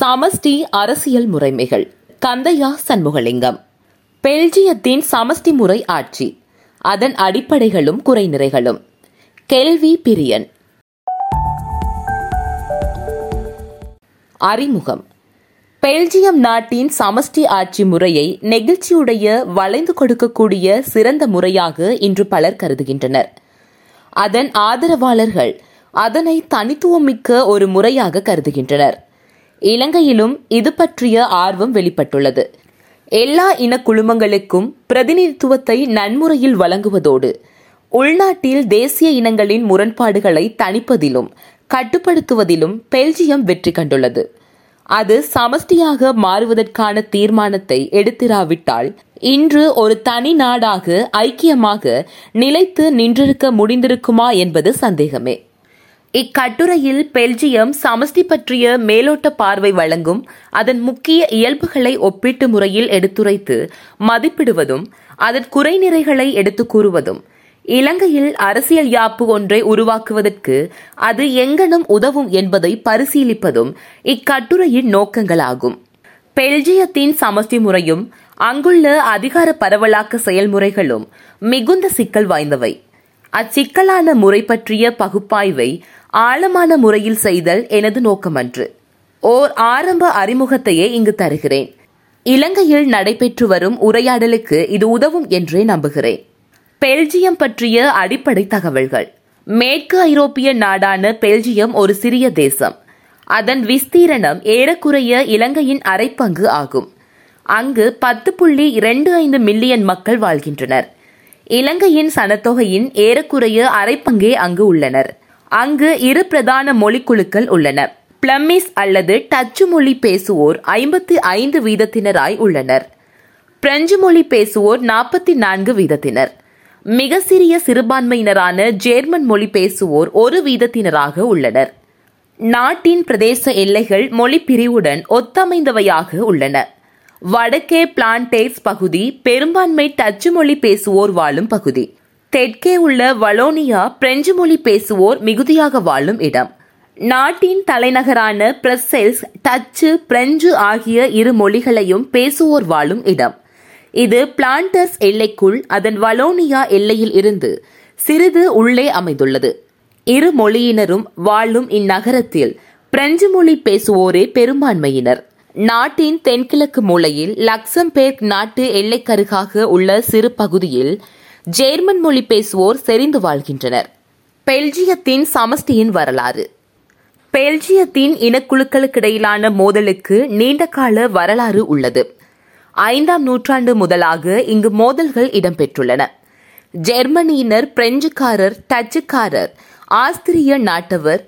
சமஷ்டி அரசியல் முறைமைகள். கந்தையா சண்முகலிங்கம். பெல்ஜியத்தின் சமஷ்டி முறை ஆட்சி. அதன் அடிப்படைகளும் குறைநிறைகளும். கேள்வி பிரியன். அறிமுகம். பெல்ஜியம் நாட்டின் சமஷ்டி ஆட்சி முறையை நெகிழ்ச்சியுடைய வளைந்து கொடுக்கக்கூடிய சிறந்த முறையாக இன்று பலர் கருதுகின்றனர். அதன் ஆதரவாளர்கள் அதனை தனித்துவமிக்க ஒரு முறையாக கருதுகின்றனர். இலங்கையிலும் இது பற்றிய ஆர்வம் வெளிப்பட்டுள்ளது. எல்லா இன குழுமங்களுக்கும் பிரதிநிதித்துவத்தை நன்முறையில் வழங்குவதோடு உள்நாட்டில் தேசிய இனங்களின் முரண்பாடுகளை தணிப்பதிலும் கட்டுப்படுத்துவதிலும் பெல்ஜியம் வெற்றி கண்டுள்ளது. அது சமஷ்டியாக மாறுவதற்கான தீர்மானத்தை எடுத்திராவிட்டால் இன்று ஒரு தனி நாடாக ஐக்கியமாக நிலைத்து நின்றிருக்க முடிந்திருக்குமா என்பது சந்தேகமே. இக்கட்டுரையில் பெல்ஜியம் சமஸ்தி பற்றிய மேலோட்ட பார்வை வழங்கும் அதன் முக்கிய இயல்புகளை ஒப்பீட்டு முறையில் எடுத்துரைத்து மதிப்பிடுவதும் அதன் குறைநிறைகளை எடுத்துக் கூறுவதும். இலங்கையில் அரசியல் யாப்பு ஒன்றை உருவாக்குவதற்கு அது எங்கனும் உதவும் என்பதை பரிசீலிப்பதும் இக்கட்டுரையின் நோக்கங்களாகும். பெல்ஜியத்தின் சமஸ்தி முறையும் அங்குள்ள அதிகார பரவலாக்க செயல்முறைகளும் மிகுந்த சிக்கல் வாய்ந்தவை. அச்சிக்கலான முறை பற்றிய பகுப்பாய்வை ஆழமான முறையில் செய்தல் எனது நோக்கமன்று. ஓர் ஆரம்ப அறிமுகத்தையே இங்கு தருகிறேன். இலங்கையில் நடைபெற்று வரும் உரையாடலுக்கு இது உதவும் என்றே நம்புகிறேன். பெல்ஜியம் பற்றிய அடிப்படை தகவல்கள். மேற்கு ஐரோப்பிய நாடான பெல்ஜியம் ஒரு சிறிய தேசம். அதன் விஸ்தீரணம் ஏறக்குறைய இலங்கையின் அரைப்பங்கு ஆகும். அங்கு பத்து புள்ளி இரண்டு ஐந்து மில்லியன் மக்கள் வாழ்கின்றனர். இலங்கையின் சனத்தொகையின் ஏறக்குறைய அரைப்பங்கே அங்கு உள்ளனர். அங்கு இரு பிரதான மொழிக்குழுக்கள் உள்ளன. பிளம்மிஸ் அல்லது டச்சு மொழி பேசுவோர் ஐம்பத்தி ஐந்து வீதத்தினராய் உள்ளனர். பிரெஞ்சு மொழி பேசுவோர் நாற்பத்தி நான்கு வீதத்தினர். மிக சிறிய சிறுபான்மையினரான ஜேர்மன் மொழி பேசுவோர் ஒரு வீதத்தினராக உள்ளனர். நாட்டின் பிரதேச எல்லைகள் மொழி பிரிவுடன் ஒத்தமைந்தவையாக உள்ளன. வடக்கே பிளான்டேஸ் பகுதி பெரும்பான்மை டச்சு மொழி பேசுவோர் வாழும் பகுதி. தெற்கே உள்ள வலோனியா பிரெஞ்சு மொழி பேசுவோர் மிகுதியாக வாழும் இடம். நாட்டின் தலைநகரான பிரசெல்ஸ் டச்சு பிரெஞ்சு ஆகிய இரு மொழிகளையும் பேசுவோர் வாழும் இடம். இது பிளான்டர்ஸ் எல்லைக்குள் அதன் வலோனியா எல்லையில் இருந்து சிறிது உள்ளே அமைந்துள்ளது. இரு மொழியினரும் வாழும் இந்நகரத்தில் பிரெஞ்சு மொழி பேசுவோரே பெரும்பான்மையினர். நாட்டின் தென்கிழக்கு மூலையில் லக்சம்பேர்க் நாட்டு எல்லைக்கருகாக உள்ள சிறு பகுதியில் ஜேர்மன் மொழி பேசுவோர் செறிந்து வாழ்கின்றனர். பெல்ஜியத்தின் சமஷ்டியின் வரலாறு. பெல்ஜியத்தின் இனக்குழுக்களுக்கிடையிலான மோதலுக்கு நீண்டகால வரலாறு உள்ளது. ஐந்தாம் நூற்றாண்டு முதலாக இங்கு மோதல்கள் இடம்பெற்றுள்ளன. ஜெர்மனியினர் பிரெஞ்சுக்காரர் டச்சுக்காரர் ஆஸ்திரிய நாட்டவர்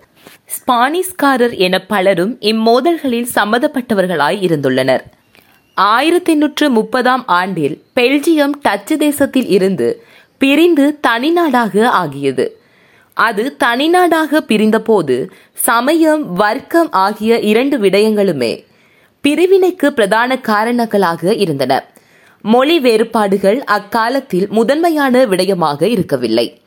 ஸ்பானிஷ்காரர் என பலரும் இம்மோதல்களில் சம்மந்தப்பட்டவர்களாய் இருந்துள்ளனர். ஆயிரத்தி எண்ணூற்று முப்பதாம் ஆண்டில் பெல்ஜியம் டச்சு தேசத்தில் இருந்து பிரிந்து தனிநாடாக ஆகியது. அது தனிநாடாக பிரிந்தபோது சமயம் வர்க்கம் ஆகிய இரண்டு விடயங்களுமே பிரிவினைக்கு பிரதான காரணங்களாக இருந்தன. மொழி வேறுபாடுகள் அக்காலத்தில் முதன்மையான விடயமாக இருக்கவில்லை.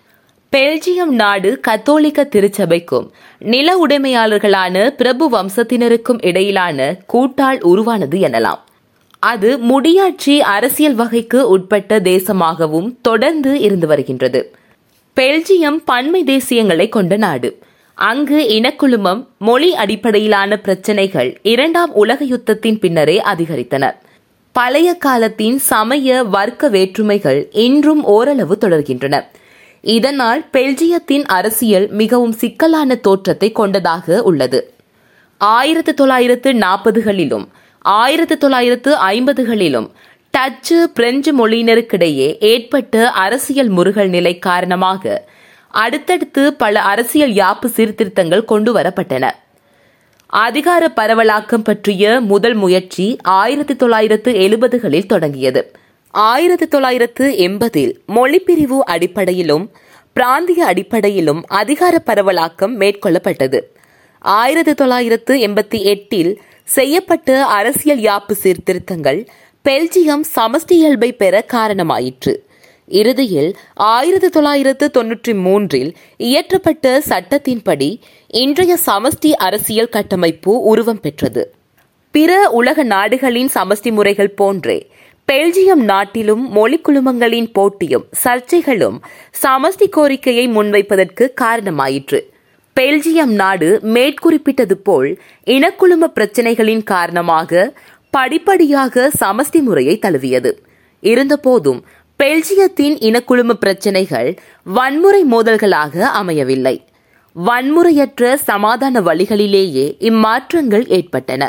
பெல்ஜியம் நாடு கத்தோலிக்க திருச்சபைக்கும் நில உடைமையாளர்களான பிரபு வம்சத்தினருக்கும் இடையிலான கூட்டால் உருவானது எனலாம். அது முடியாட்சி அரசியல் வகைக்கு உட்பட்ட தேசமாகவும் தொடர்ந்து இருந்து வருகின்றது. பெல்ஜியம் பன்மை தேசியங்களை கொண்ட நாடு. அங்கு இனக்குழுமம் மொழி அடிப்படையிலான பிரச்சினைகள் இரண்டாம் உலக யுத்தத்தின் பின்னரே அதிகரித்தன. பழைய காலத்தின் சமய வர்க்க வேற்றுமைகள் இன்றும் ஓரளவு தொடர்கின்றன. இதனால் பெல்ஜியத்தின் அரசியல் மிகவும் சிக்கலான தோற்றத்தை கொண்டதாக உள்ளது. ஆயிரத்து தொள்ளாயிரத்து நாற்பதுகளிலும் ஆயிரத்து தொள்ளாயிரத்து ஐம்பதுகளிலும் டச்சு பிரெஞ்சு மொழியினருக்கிடையே ஏற்பட்ட அரசியல் முருகல் நிலை காரணமாக அடுத்தடுத்து பல அரசியல் யாப்பு சீர்திருத்தங்கள் கொண்டு வரப்பட்டன அதிகார பரவலாக்கம் பற்றிய முதல் முயற்சி ஆயிரத்தி தொள்ளாயிரத்து எழுபதுகளில் தொடங்கியது. ஆயிரத்தி தொள்ளாயிரத்து எண்பதில் மொழிப்பிரிவு அடிப்படையிலும் பிராந்திய அடிப்படையிலும் அதிகார பரவலாக்கம் மேற்கொள்ளப்பட்டது. ஆயிரத்தி தொள்ளாயிரத்து எண்பத்தி எட்டில் செய்யப்பட்ட அரசியல் யாப்பு சீர்திருத்தங்கள் பெல்ஜியம் சமஷ்டி இயல்பை பெற காரணமாயிற்று. இறுதியில் ஆயிரத்தி தொள்ளாயிரத்து தொன்னூற்றி மூன்றில் இயற்றப்பட்ட சட்டத்தின்படி இன்றைய சமஷ்டி அரசியல் கட்டமைப்பு உருவம் பெற்றது. பிற உலக நாடுகளின் சமஷ்டி முறைகள் போன்றே பெல்ஜியம் நாட்டிலும் மொழி குழுமங்களின் போட்டியும் சர்ச்சைகளும் சமஸ்தி கோரிக்கையை முன்வைப்பதற்கு காரணமாயிற்று. பெல்ஜியம் நாடு மேற்குறிப்பிட்டது போல் இனக்குழும பிரச்சினைகளின் காரணமாக படிப்படியாக சமஸ்தி முறையை தழுவியது. இருந்தபோதும் பெல்ஜியத்தின் இனக்குழும பிரச்சினைகள் வன்முறை மோதல்களாக அமையவில்லை. வன்முறையற்ற சமாதான வழிகளிலேயே இம்மாற்றங்கள் ஏற்பட்டன.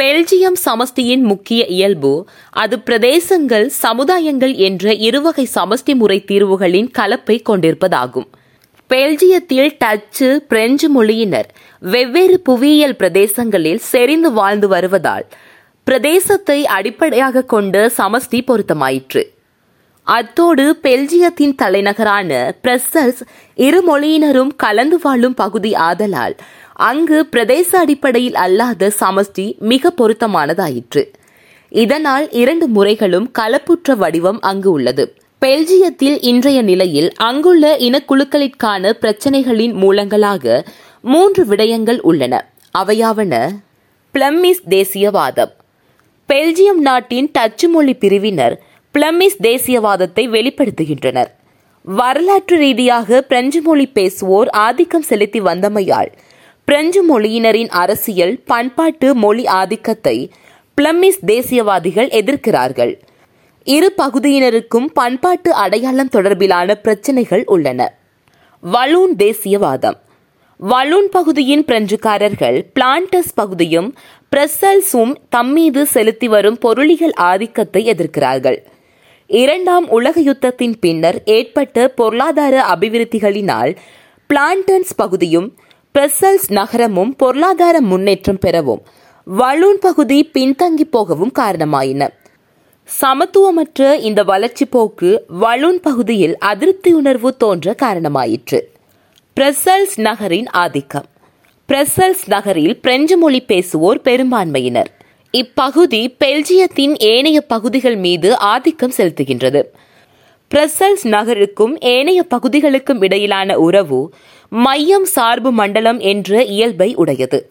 பெல்ஜியம் சமஷ்டியின் முக்கிய இயல்பு அது பிரதேசங்கள் சமுதாயங்கள் என்ற இருவகை சமஷ்டி முறை தீர்வுகளின் கலப்பை கொண்டிருப்பதாகும். பெல்ஜியத்தில் டச்சு பிரெஞ்சு மொழியினர் வெவ்வேறு புவியியல் பிரதேசங்களில் செறிந்து வாழ்ந்து வருவதால் பிரதேசத்தை அடிப்படையாக கொண்ட சமஷ்டி பொருத்தமாயிற்று. அத்தோடு பெல்ஜியத்தின் தலைநகரான பிரசல்ஸ் இரு மொழியினரும் கலந்து வாழும் பகுதி ஆதலால் அங்கு பிரதேச அடிப்படையில் அல்லாத சமஷ்டி மிக பொருத்தமானதாயிற்று. இதனால் இரண்டு முறைகளும் கலப்புற்ற வடிவம் அங்கு உள்ளது. பெல்ஜியத்தில் இன்றைய நிலையில் அங்குள்ள இனக்குழுக்களிற்கான பிரச்சினைகளின் மூலங்களாக மூன்று விடயங்கள் உள்ளன. அவையாவன பிளம்மிஸ் தேசியவாதம். பெல்ஜியம் நாட்டின் டச்சு மொழி பிரிவினர் பிளம்மிஸ் தேசியவாதத்தை வெளிப்படுத்துகின்றனர். வரலாற்று ரீதியாக பிரெஞ்சு மொழி பேசுவோர் ஆதிக்கம் செலுத்தி வந்தமையால் பிரெஞ்சு மொழியினரின் அரசியல் பண்பாட்டு மொழி ஆதிக்கத்தை பிளம்மிஸ் தேசியவாதிகள் எதிர்க்கிறார்கள். இரு பகுதியினருக்கும் பண்பாட்டு அடையாளம் தொடர்பிலான பிரச்சினைகள் உள்ளன. வலூன் தேசியவாதம். வலூன் பகுதியின் பிரெஞ்சுக்காரர்கள் பிளான்டஸ் பகுதியும் பிரசல்ஸும் தம்மீது செலுத்தி வரும் பொருளிகள் ஆதிக்கத்தை எதிர்க்கிறார்கள். இரண்டாம் உலக யுத்தத்தின் பின்னர் ஏற்பட்ட பொருளாதார அபிவிருத்திகளினால் பிளான்டன்ஸ் பகுதியும் பிரசல்ஸ் நகரமும் பொருளாதார முன்னேற்றம் பெறவும் வலூன் பகுதி பின்தங்கி போகவும் காரணமாயின. சமத்துவமற்ற இந்த வளர்ச்சி போக்கு வலூன் பகுதியில் அதிருப்தி உணர்வு தோன்ற காரணமாயிற்று. பிரசல்ஸ் நகரின் ஆதிக்கம். பிரசல்ஸ் நகரில் பிரெஞ்சு மொழி பேசுவோர் பெரும்பான்மையினர். இப்பகுதி பெல்ஜியத்தின் ஏனைய பகுதிகள் மீது ஆதிக்கம் செலுத்துகின்றது. பிரசல்ஸ் நகருக்கும் ஏனைய பகுதிகளுக்கும் இடையிலான உறவு மையம் சார்பு மண்டலம் என்ற இயல்பை உடையது.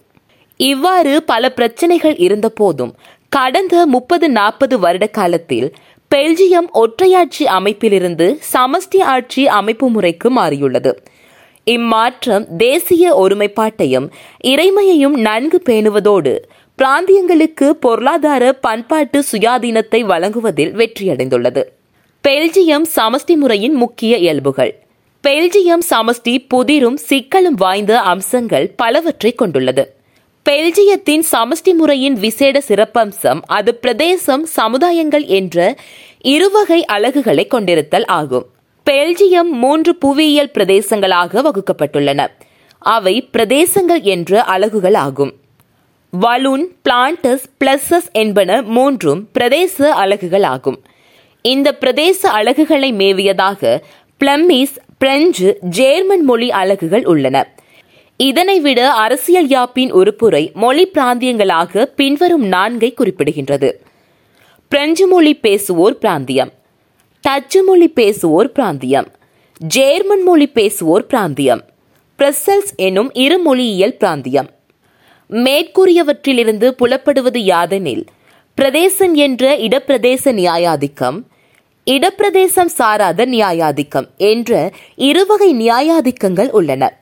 இவ்வாறு பல பிரச்சனைகள் இருந்தபோதும் கடந்த முப்பது நாற்பது வருட காலத்தில் பெல்ஜியம் ஒற்றையாட்சி அமைப்பிலிருந்து சமஷ்டி ஆட்சி அமைப்பு முறைக்கு மாறியுள்ளது. இம்மாற்றம் தேசிய ஒருமைப்பாட்டையும் இறைமையையும் நன்கு பேணுவதோடு பிராந்தியங்களுக்கு பொருளாதார பண்பாட்டு சுயாதீனத்தை வழங்குவதில் வெற்றியடைந்துள்ளது. பெல்ஜியம் சமஷ்டி முறையின் முக்கிய இயல்புகள். பெல்ஜியம் சமஷ்டி புதிரும் சிக்கலும் வாய்ந்த அம்சங்கள் பலவற்றை கொண்டுள்ளது. பெல்ஜியத்தின் சமஷ்டி முறையின் விசேட சிறப்பம்சம் அது பிரதேசம் சமுதாயங்கள் என்ற இருவகை அலகுகளை கொண்டிருத்தல் ஆகும். பெல்ஜியம் மூன்று புவியியல் பிரதேசங்களாக வகுக்கப்பட்டுள்ளன. அவை பிரதேசங்கள் என்ற அலகுகள் ஆகும் வலூன் பிளான்டஸ் பிளஸஸ் என்பன மூன்றும் பிரதேச அலகுகள் ஆகும் இந்த பிரதேச அலகுகளை மேவியதாக பிளம்மிஸ் பிரெஞ்சு ஜேர்மன் மொழி அலகுகள் உள்ளன. இதனை விட அரசியல் யாப்பின் உறுப்புரை மொழி பிராந்தியங்களாக பின்வரும் நான்கை குறிப்பிடுகின்றது. பிரெஞ்சு மொழி பேசுவோர் பிராந்தியம். டச்சு மொழி பேசுவோர் பிராந்தியம். ஜேர்மன் மொழி பேசுவோர் பிராந்தியம். பிரசல்ஸ் எனும் இரு மொழியியல் பிராந்தியம். மேற்கூறியவற்றிலிருந்து புலப்படுவது யாதெனில் பிரதேசம் என்ற இடப்பிரதேச நியாயாதிக்கம் இடப்பிரதேசம் சாராத நியாயாதிக்கம் என்ற இருவகை நியாயாதிக்கங்கள் உள்ளன.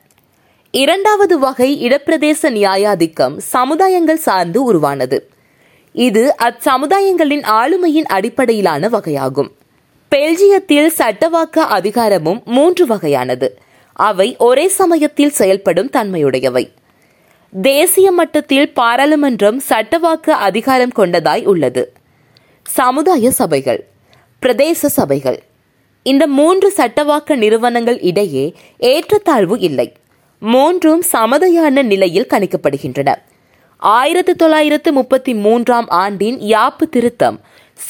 இரண்டாவது வகை இடப்பிரதேச நியாயாதிக்கம் சமுதாயங்கள் சார்ந்து உருவானது. இது அச்சமுதாயங்களின் ஆளுமையின் அடிப்படையிலான வகையாகும். பெல்ஜியத்தில் சட்டவாக்க அதிகாரமும் மூன்று வகையானது. அவை ஒரே சமயத்தில் செயல்படும் தன்மையுடையவை. தேசிய மட்டத்தில் பாராளுமன்றம் சட்டவாக்க அதிகாரம் கொண்டதாய் உள்ளது. சமுதாய சபைகள் பிரதேச சபைகள் இந்த மூன்று சட்டவாக்க நிறுவனங்கள் இடையே ஏற்றத்தாழ்வு இல்லை. மூன்றும் சமதையான நிலையில் கணிக்கப்படுகின்றன. ஆயிரத்தி தொள்ளாயிரத்து முப்பத்தி மூன்றாம் ஆண்டின் யாப்பு திருத்தம்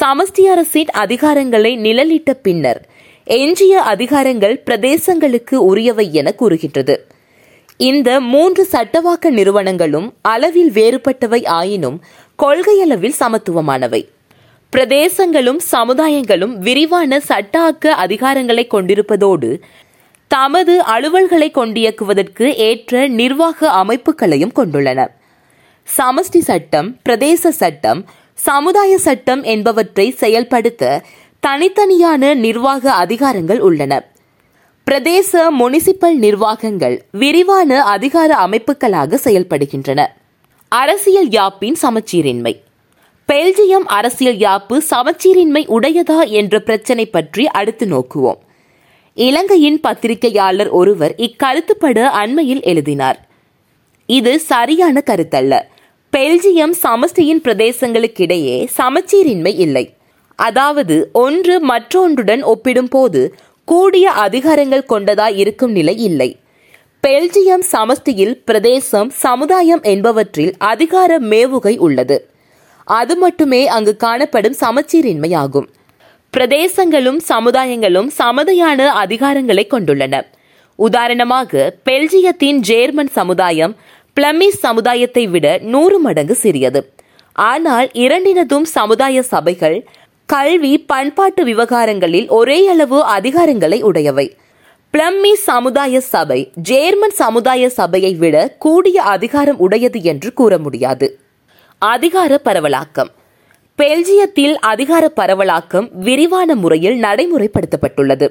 சமஷ்டி அரசின் அதிகாரங்களை நிழலிட்ட பின்னர் எஞ்சிய அதிகாரங்கள் பிரதேசங்களுக்கு உரியவை என கூறுகின்றது. இந்த மூன்று சட்டவாக்க நிறுவனங்களும் அளவில் வேறுபட்டவை ஆயினும் கொள்கையளவில் சமத்துவமானவை. பிரதேசங்களும் சமுதாயங்களும் விரிவான சட்டாக்க அதிகாரங்களை கொண்டிருப்பதோடு தமது அலுவல்களை கொண்டியக்குவதற்கு ஏற்ற நிர்வாக அமைப்புகளையும் கொண்டுள்ளன. சமஷ்டி சட்டம் பிரதேச சட்டம் சமுதாய சட்டம் என்பவற்றை செயல்படுத்த தனித்தனியான நிர்வாக அதிகாரங்கள் உள்ளன. பிரதேச முனிசிபல் நிர்வாகங்கள் விரிவான அதிகார அமைப்புகளாக செயல்படுகின்றன. அரசியல் யாப்பின் சமச்சீரின்மை. பெல்ஜியம் அரசியல் யாப்பு சமச்சீரின்மை உடையதா என்ற பிரச்சினை பற்றி அடுத்து நோக்குவோம். இலங்கையின் பத்திரிகையாளர் ஒருவர் இக்கருத்துப்பட அண்மையில் எழுதினார். இது சரியான கருத்தல்ல. பெல்ஜியம் சமஸ்டியின் பிரதேசங்களுக்கிடையே சமச்சீரின்மை இல்லை. அதாவது ஒன்று மற்றொன்றுடன் ஒப்பிடும்போது கூடிய அதிகாரங்கள் கொண்டதாய் இருக்கும் நிலை இல்லை. பெல்ஜியம் சமஷ்டியில் பிரதேசம் சமுதாயம் என்பவற்றில் அதிகார மேவுகை உள்ளது. அது மட்டுமே அங்கு காணப்படும் சமச்சீரின்மையாகும். பிரதேசங்களும் சமுதாயங்களும் சமதையான அதிகாரங்களை கொண்டுள்ளன. உதாரணமாக பெல்ஜியத்தின் ஜேர்மன் சமுதாயம் பிளமிஸ் சமுதாயத்தை விட நூறு மடங்கு சிறியது. ஆனால் இரண்டினதும் சமுதாய சபைகள் கல்வி பண்பாட்டு விவகாரங்களில் ஒரே அளவு அதிகாரங்களை உடையவை. பிளம்மி சமுதாய சபை ஜேர்மன் சமுதாய சபையை விட கூடிய அதிகாரம் உடையது என்று கூற முடியாது. அதிகார பரவலாக்கம். பெல்ஜியத்தில் அதிகார பரவலாக்கம் விரிவான முறையில் நடைமுறைப்படுத்தப்பட்டுள்ளது.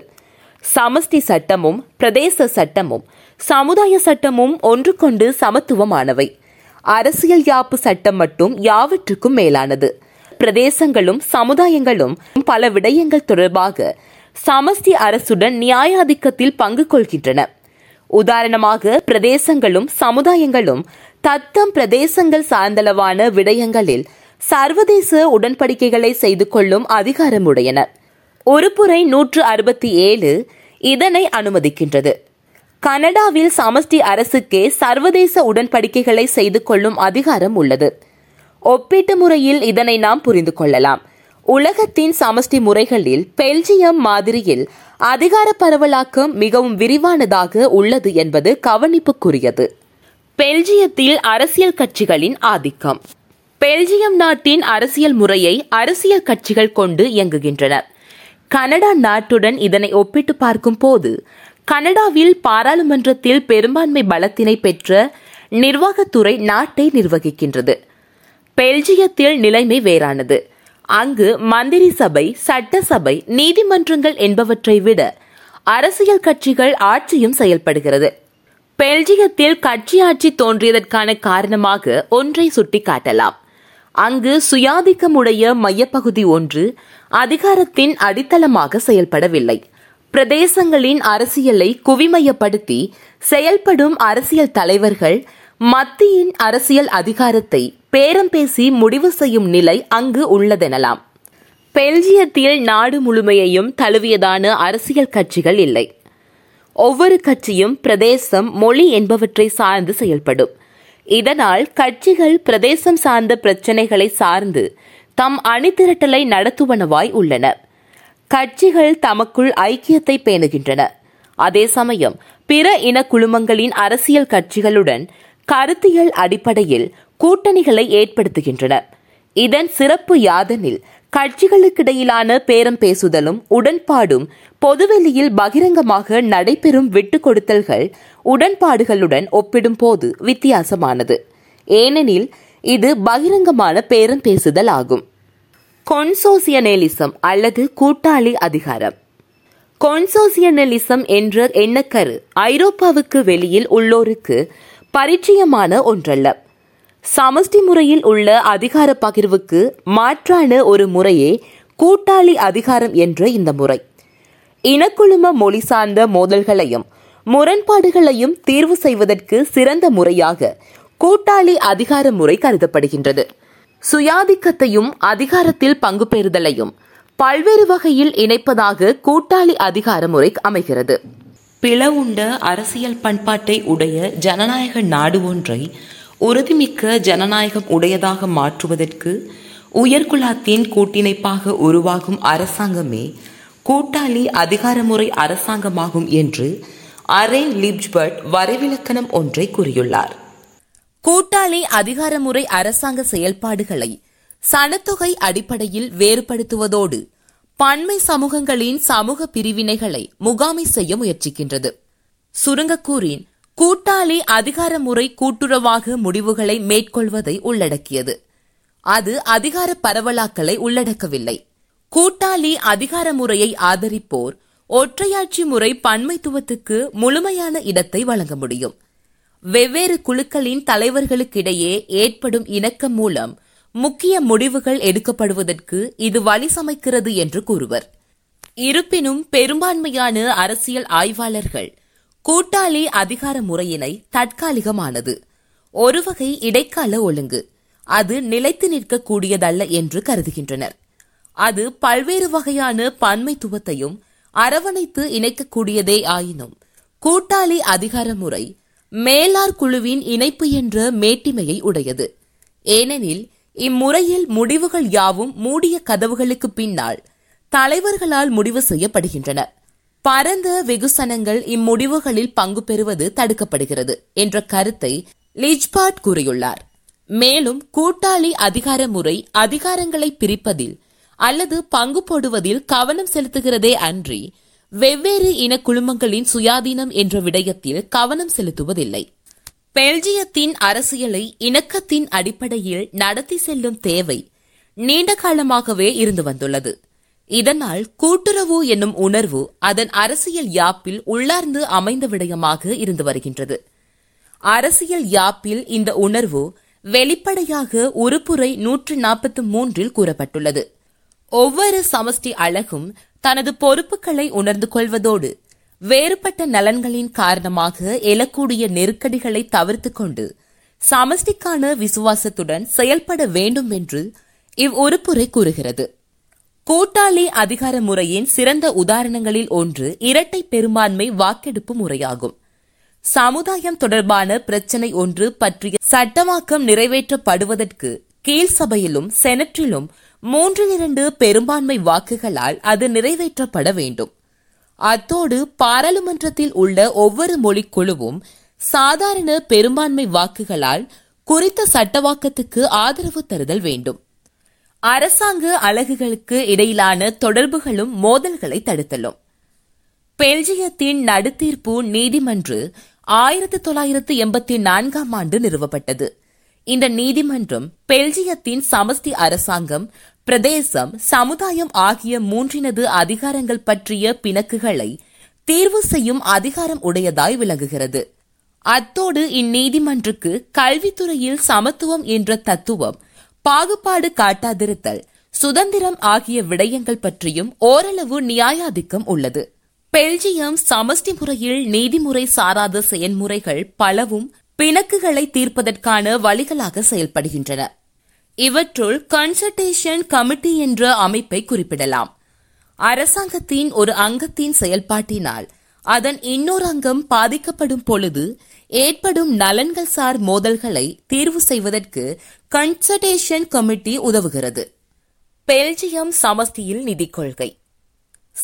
சமஷ்டி சட்டமும் பிரதேச சட்டமும் சமுதாய சட்டமும் ஒன்றுக்கொண்டு சமத்துவமானவை. அரசியல் யாப்பு சட்டம் மட்டும் யாவற்றுக்கும் மேலானது. பிரதேசங்களும் சமுதாயங்களும் பல விடயங்கள் தொடர்பாக சமஷ்டி அரசுடன் நியாயாதிக்கத்தில் பங்கு கொள்கின்றன. உதாரணமாக பிரதேசங்களும் சமுதாயங்களும் தத்தம் பிரதேசங்கள் சார்ந்தளவான விடயங்களில் சர்வதேச உடன்படிக்கைகளை செய்து கொள்ளும் அதிகாரமுடையன. ஒருபுறை நூற்று அறுபத்தி ஏழு இதனை அனுமதிக்கின்றது. கனடாவில் சமஷ்டி அரசுக்கே சர்வதேச உடன்படிக்கைகளை செய்து கொள்ளும் அதிகாரம் உள்ளது. ஒப்பீட்டு முறையில் இதனை நாம் புரிந்து கொள்ளலாம். உலகத்தின் சமஷ்டி முறைகளில் பெல்ஜியம் மாதிரியில் அதிகார பரவலாக்கம் மிகவும் விரிவானதாக உள்ளது என்பது கவனிப்புக்குரியது. பெல்ஜியத்தில் அரசியல் கட்சிகளின் ஆதிக்கம். பெல்ஜியம் நாட்டின் அரசியல் முறையை அரசியல் கட்சிகள் கொண்டு இயங்குகின்றன. கனடா நாட்டுடன் இதனை ஒப்பிட்டு பார்க்கும் போது கனடாவில் பாராளுமன்றத்தில் பெரும்பான்மை பலத்தினை பெற்ற நிர்வாகத்துறை நாட்டை நிர்வகிக்கின்றது. பெல்ஜியத்தில் நிலைமை வேறானது. அங்கு மந்திரி சபை சட்டசபை நீதிமன்றங்கள் என்பவற்றை விட அரசியல் கட்சிகள் ஆட்சியும் செயல்படுகிறது. பெல்ஜியத்தில் கட்சி ஆட்சி தோன்றியதற்கான காரணமாக ஒன்றை சுட்டிக்காட்டலாம். அங்கு சுயாதிக்கமுடைய மையப்பகுதி ஒன்று அதிகாரத்தின் அடித்தளமாக செயல்படவில்லை. பிரதேசங்களின் அரசியலை குவிமையப்படுத்தி செயல்படும் அரசியல் தலைவர்கள் மத்தியின் அரசியல் அதிகாரத்தை பேரம் பேசி முடிவு செய்யும் நிலை அங்கு உள்ளதெனலாம். பெல்ஜியத்தில் நாடு முழுமையையும் தழுவியதான அரசியல் கட்சிகள் இல்லை. ஒவ்வொரு கட்சியும் பிரதேசம் மொழி என்பவற்றை சார்ந்து செயல்படும். இதனால் கட்சிகள் பிரதேசம் சார்ந்த பிரச்சினைகளை சார்ந்து தம் அணிதிரட்டலை நடத்துவனவாய் உள்ளன. கட்சிகள் தமக்குள் ஐக்கியத்தை பேணுகின்றன. அதே சமயம் பிற இன குழுமங்களின் அரசியல் கட்சிகளுடன் கருத்தியல் அடிப்படையில் கூட்டணிகளை ஏற்படுத்துகின்றன. இதன் சிறப்பு யாதனில் கட்சிகளுக்கிடையிலான பேரம் பேசுதலும் உடன்பாடும் பொதுவெளியில் பகிரங்கமாக நடைபெறும் விட்டுக் கொடுத்தல்கள் உடன்பாடுகளுடன் ஒப்பிடும்போது வித்தியாசமானது. ஏனெனில் இது பகிரங்கமான பேரம் பேசுதல் ஆகும். கொன்சோசியனலிசம் அல்லது கூட்டாளி அதிகாரம். கொன்சோசியனலிசம் என்ற எண்ணக்கரு ஐரோப்பாவுக்கு வெளியில் உள்ளோருக்கு பரிச்சயமான ஒன்றல்ல. சமஷ்டி முறையில் உள்ள அதிகார பகிர்வுக்கு மாற்றான ஒரு முறையே கூட்டாளி அதிகாரம் என்ற இந்த முறை. இனக்குழும மொழி சார்ந்த மோதல்களையும் முரண்பாடுகளையும் தீர்வு செய்வதற்கு சிறந்த முறையாக கூட்டாளி அதிகார முறை கருதப்படுகின்றது. சுயாதிக்கத்தையும் அதிகாரத்தில் பங்கு பெறுதலையும் பல்வேறு வகையில் இணைப்பதாக கூட்டாளி அதிகார முறை அமைகிறது. பிளவுண்ட அரசியல் பண்பாட்டை உடைய ஜனநாயக நாடு ஒன்றை உறுதிமிக்க ஜனநாயகம் உடையதாக மாற்றுவதற்கு உயர்குலாத்தின் கூட்டிணைப்பாக உருவாகும் அரசாங்கமே கூட்டாளி அதிகாரமுறை அரசாங்கமாகும் என்று அரேன் லிப்ஜ்பர்ட் வரைவிலக்கணம் ஒன்றை கூறியுள்ளார். கூட்டாளி அதிகாரமுறை அரசாங்க செயல்பாடுகளை சனத்தொகை அடிப்படையில் வேறுபடுத்துவதோடு பன்மை சமூகங்களின் சமூக பிரிவினைகளை முகாமை செய்ய முயற்சிக்கின்றது. சுருங்கக்கூறின் கூட்டாளி அதிகார முறை கூட்டுறவாக முடிவுகளை மேற்கொள்வதை உள்ளடக்கியது. அது அதிகார பரவலாக்கலை உள்ளடக்கவில்லை. கூட்டாளி அதிகார முறையை ஆதரிப்போர் ஒற்றையாட்சி முறை பன்மைத்துவத்துக்கு முழுமையான இடத்தை வழங்க முடியும். வெவ்வேறு குழுக்களின் தலைவர்களுக்கிடையே ஏற்படும் இணக்கம் மூலம் முக்கிய முடிவுகள் எடுக்கப்படுவதற்கு இது வழி சமைக்கிறது என்று கூறுவர். இருப்பினும் பெரும்பான்மையான அரசியல் ஆய்வாளர்கள் கூட்டாளி அதிகார முறையினை தற்காலிகமானது. ஒரு வகை இடைக்கால ஒழுங்கு. அது நிலைத்து நிற்கக்கூடியதல்ல என்று கருதுகின்றனர். அது பல்வேறு வகையான பன்மைத்துவத்தையும் அரவணைத்து இணைக்கக்கூடியதே ஆயினும் கூட்டாளி அதிகார முறை மேலார் குழுவின் இணைப்பு என்ற மேட்டிமையை உடையது. ஏனெனில் இம்முறையில் முடிவுகள் யாவும் மூடிய கதவுகளுக்கு பின்னால் தலைவர்களால் முடிவு செய்யப்படுகின்றன. பரந்த வெகுசனங்கள் இம்முடிவுகளில் பங்கு பெறுவது தடுக்கப்படுகிறது என்ற கருத்தை லிஜ்பாட் கூறியுள்ளார். மேலும் கூட்டாளி அதிகார முறை அதிகாரங்களை பிரிப்பதில் அல்லது பங்கு போடுவதில் கவனம் செலுத்துகிறதே அன்றி வெவ்வேறு இன குழுமங்களின் சுயாதீனம் என்ற விடயத்தில் கவனம் செலுத்துவதில்லை. பெல்ஜியத்தின் அரசியலை இணக்கத்தின் அடிப்படையில் நடத்தி செல்லும் தேவை நீண்ட காலமாகவே இருந்து வந்துள்ளது. இதனால் கூட்டுறவு என்னும் உணர்வு அதன் அரசியல் யாப்பில் உள்ளார்ந்து அமைந்த விடயமாக இருந்து வருகின்றது. அரசியல் யாப்பில் இந்த உணர்வு வெளிப்படையாக உறுப்புரை நூற்று நாற்பத்தி மூன்றில் கூறப்பட்டுள்ளது. ஒவ்வொரு சமஷ்டி அழகும் தனது பொறுப்புகளை உணர்ந்து கொள்வதோடு வேறுபட்ட நலன்களின் காரணமாக எழக்கூடிய நெருக்கடிகளை தவிர்த்துக் கொண்டு சமஷ்டிக்கான விசுவாசத்துடன் செயல்பட வேண்டும் என்று இவ்வுறுப்புரை கூறுகிறது. கூட்டாளி அதிகார முறையின் சிறந்த உதாரணங்களில் ஒன்று இரட்டை பெரும்பான்மை வாக்கெடுப்பு முறையாகும். சமுதாயம் தொடர்பான பிரச்சினை ஒன்று பற்றிய சட்டமாக்கம் நிறைவேற்றப்படுவதற்கு கீழ் சபையிலும் செனட்டிலும் மூன்றில் இரண்டு பெரும்பான்மை வாக்குகளால் அது நிறைவேற்றப்பட வேண்டும். அத்தோடு பாராளுமன்றத்தில் உள்ள ஒவ்வொரு மொழிக்குழுவும் சாதாரண பெரும்பான்மை வாக்குகளால் குறித்த சட்டவாக்கத்துக்கு ஆதரவு தருதல் வேண்டும். அரசாங்க அலகுகளுக்கு இடையிலான தொடர்புகளும் மோதல்களை தடுத்தலும். பெல்ஜியத்தின் நடுத்தீர்ப்பு நீதிமன்று ஆயிரத்தி தொள்ளாயிரத்து எண்பத்தி நான்காம் ஆண்டு நிறுவப்பட்டது. இந்த நீதிமன்றம் பெல்ஜியத்தின் சமஸ்தி அரசாங்கம் பிரதேசம் சமுதாயம் ஆகிய மூன்றினது அதிகாரங்கள் பற்றிய பிணக்குகளை தீர்வு செய்யும் அதிகாரம் உடையதாய் விளங்குகிறது. அத்தோடு இந்நீதிமன்றுக்கு கல்வித்துறையில் சமத்துவம் என்ற தத்துவம் பாகுபாடு காட்டாதிருத்தல் சுதந்திரம் ஆகிய விடயங்கள் பற்றியும் ஓரளவு நியாயாதிக்கம் உள்ளது. பெல்ஜியம் சமஷ்டி முறையில் நீதிமுறை சாராத செயன்முறைகள் பலவும் பிணக்குகளை தீர்ப்பதற்கான வழிகளாக செயல்படுகின்றன. இவற்றுள் கன்சல்டேஷன் கமிட்டி என்ற அமைப்பை குறிப்பிடலாம். அரசாங்கத்தின் ஒரு அங்கத்தின் செயல்பாட்டினால் அதன் இன்னொரு அங்கம் பாதிக்கப்படும் பொழுது ஏற்படும் நலன்கள் சார் மோதல்களை தீர்வு செய்வதற்கு கன்சல்டேஷன் கமிட்டி உதவுகிறது. பெல்ஜியம் சமஸ்தியில் நிதி கொள்கை.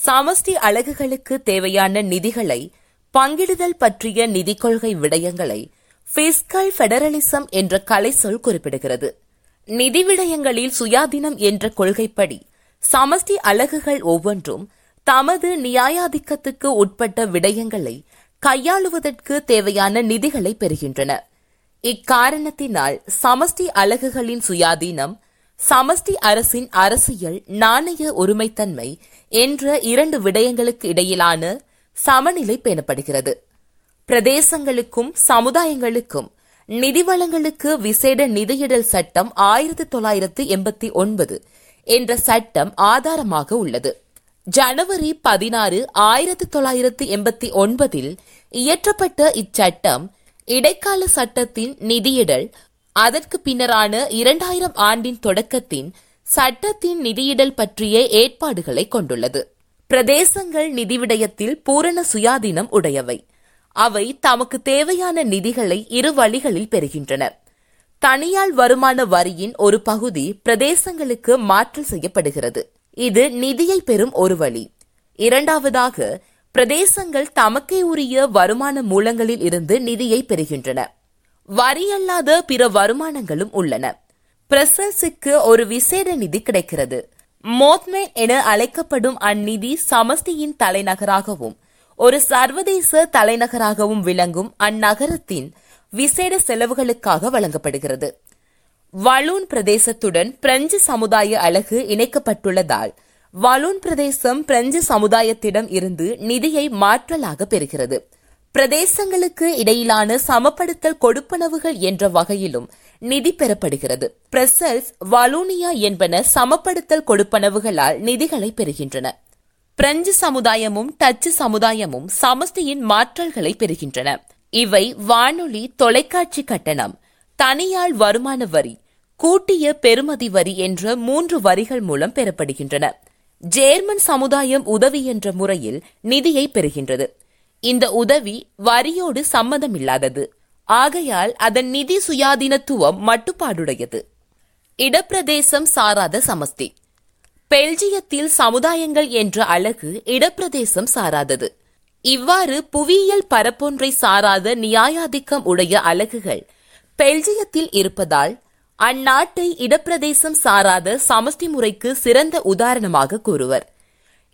சமஷ்டி அலகுகளுக்கு தேவையான நிதிகளை பங்கிடுதல் பற்றிய நிதி கொள்கை விடயங்களை பிஸ்கல் பெடரலிசம் என்ற கலைச்சொல் குறிப்பிடுகிறது. நிதி விடயங்களில் சுயாதீனம் என்ற கொள்கைப்படி சமஷ்டி அலகுகள் ஒவ்வொன்றும் தமது நியாயாதிக்கத்துக்கு உட்பட்ட விடயங்களை கையாளுவதற்கு தேவையான நிதிகளை பெறுகின்றன. இக்காரணத்தினால் சமஷ்டி அலகுகளின் சுயாதீனம் சமஷ்டி அரசின் அரசியல் நாணய ஒருமைத்தன்மை என்ற இரண்டு விடயங்களுக்கு இடையிலான சமநிலை பேணப்படுகிறது. பிரதேசங்களுக்கும் சமுதாயங்களுக்கும் நிதி வளங்களுக்கு விசேட நிதியிடல் சட்டம் ஆயிரத்தி தொள்ளாயிரத்து எண்பத்தி ஒன்பது என்ற சட்டம் ஆதாரமாக உள்ளது. ஜனவரி பதினாறு ஆயிரத்தி தொள்ளாயிரத்து எண்பத்தி ஒன்பதில் இயற்றப்பட்ட இச்சட்டம் இடைக்கால சட்டத்தின் நிதியிடல் அதற்கு பின்னரான இரண்டாயிரம் ஆண்டின் தொடக்கத்தின் சட்டத்தின் நிதியிடல் பற்றிய ஏற்பாடுகளை கொண்டுள்ளது. பிரதேசங்கள் நிதி விடயத்தில் பூரண சுயாதீனம் உடையவை. அவை தமக்கு தேவையான நிதிகளை இரு வழிகளில் பெறுகின்றன. தனியால் வருமான வரியின் ஒரு பகுதி பிரதேசங்களுக்கு மாற்றல் செய்யப்படுகிறது. இது நிதியை பெறும் ஒரு வழி. இரண்டாவதாக பிரதேசங்கள் தமக்கே உரிய வருமான மூலங்களில் இருந்து நிதியை பெறுகின்றன. வரி அல்லாத பிற வருமானங்களும் உள்ளன. பிரசல்ஸுக்கு ஒரு விசேட நிதி கிடைக்கிறது. மோத்மேன் என அழைக்கப்படும் அந்நிதி சமஸ்தியின் தலைநகராகவும் ஒரு சர்வதேச தலைநகராகவும் விளங்கும் அந்நகரத்தின் விசேட செலவுகளுக்காக வழங்கப்படுகிறது. வலூன் பிரதேசத்துடன் பிரெஞ்சு சமுதாய அழகு இணைக்கப்பட்டுள்ளதால் வலூன் பிரதேசம் பிரெஞ்சு சமுதாயத்திடம் இருந்து நிதியை மாற்றலாக பெறுகிறது. பிரதேசங்களுக்கு இடையிலான சமப்படுத்தல் கொடுப்பனவுகள் என்ற வகையிலும் நிதி பெறப்படுகிறது. பிரசல்ஸ் வலூனியா என்பன சமப்படுத்தல் கொடுப்பனவுகளால் நிதிகளை பெறுகின்றன. பிரெஞ்சு சமுதாயமும் டச்சு சமுதாயமும் சமஸ்தியின் மாற்றல்களை பெறுகின்றன. இவை வானொலி தொலைக்காட்சி கட்டணம் தனியாள் வருமான வரி கூட்டிய பெறுமதி வரி என்ற மூன்று வரிகள் மூலம் பெறப்படுகின்றன. ஜேர்மன் சமுதாயம் உதவி என்ற முறையில் நிதியை பெறுகின்றது. இந்த உதவி வரியோடு சம்மதமில்லாதது ஆகையால் அதன் நிதி சுயாதீனத்துவம் மட்டுப்பாடுடையது. இடப்பிரதேசம் சாராத சமஸ்தி. பெல்ஜியத்தில் சமுதாயங்கள் என்ற அழகு இடப்பிரதேசம் சாராதது. இவ்வாறு புவியியல் பரப்பொன்றை சாராத நியாயாதிக்கம் உடைய அலகுகள் பெல்ஜியத்தில் இருப்பதால் அந்நாட்டை இடப்பிரதேசம் சாராத சமஷ்டி முறைக்கு சிறந்த உதாரணமாக கூறுவர்.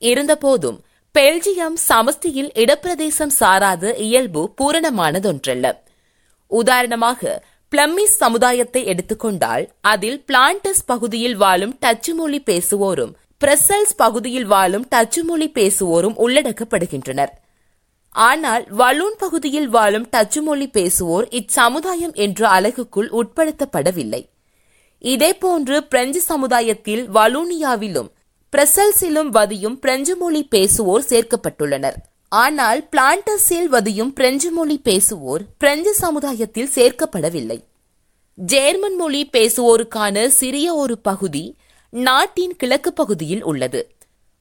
இருந்தபோதும் பெல்ஜியம் சமஷ்டியில் இடப்பிரதேசம் சாராத இயல்பு பூரணமானதொன்றல்ல. உதாரணமாக பிளம்மிஸ் சமுதாயத்தை எடுத்துக்கொண்டால் அதில் பிளான்டஸ் பகுதியில் வாழும் டச்சு மொழி பேசுவோரும் பிரசல்ஸ் பகுதியில் வாழும் டச்சு மொழி பேசுவோரும் உள்ளடக்கப்படுகின்றனர். ஆனால் வலூன் பகுதியில் வாழும் டச்சு மொழி பேசுவோர் இச்சமுதாயம் என்ற அலகுக்குள் உட்படுத்தப்படவில்லை. இதேபோன்று பிரெஞ்சு சமுதாயத்தில் வலூனியாவிலும் பிரசல்ஸிலும் வதியும் பிரெஞ்சு மொழி பேசுவோர் சேர்க்கப்பட்டுள்ளனர். ஆனால் பிளான்டஸில் வதியும் பிரெஞ்சு மொழி பேசுவோர் பிரெஞ்சு சமுதாயத்தில் சேர்க்கப்படவில்லை. ஜேர்மன் மொழி பேசுவோருக்கான சிறிய ஒரு பகுதி நாட்டின் கிழக்கு பகுதியில் உள்ளது.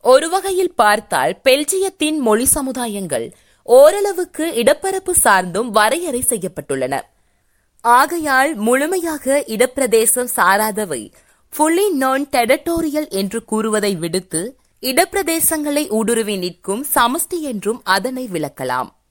ஒரு வகையில் பார்த்தால் பெல்ஜியத்தின் மொழி சமுதாயங்கள் ஓரளவுக்கு இடப்பரப்பு சார்ந்தும் வரையறை செய்யப்பட்டுள்ளன. ஆகையால் முழுமையாக இடப்பிரதேசம் சாராதவை ஃபுல்லி நான் டெரட்டோரியல் என்று கூறுவதை விடுத்து இடப்பிரதேசங்களை ஊடுருவி நிற்கும் சமஷ்டி என்றும் அதனை விளக்கலாம்.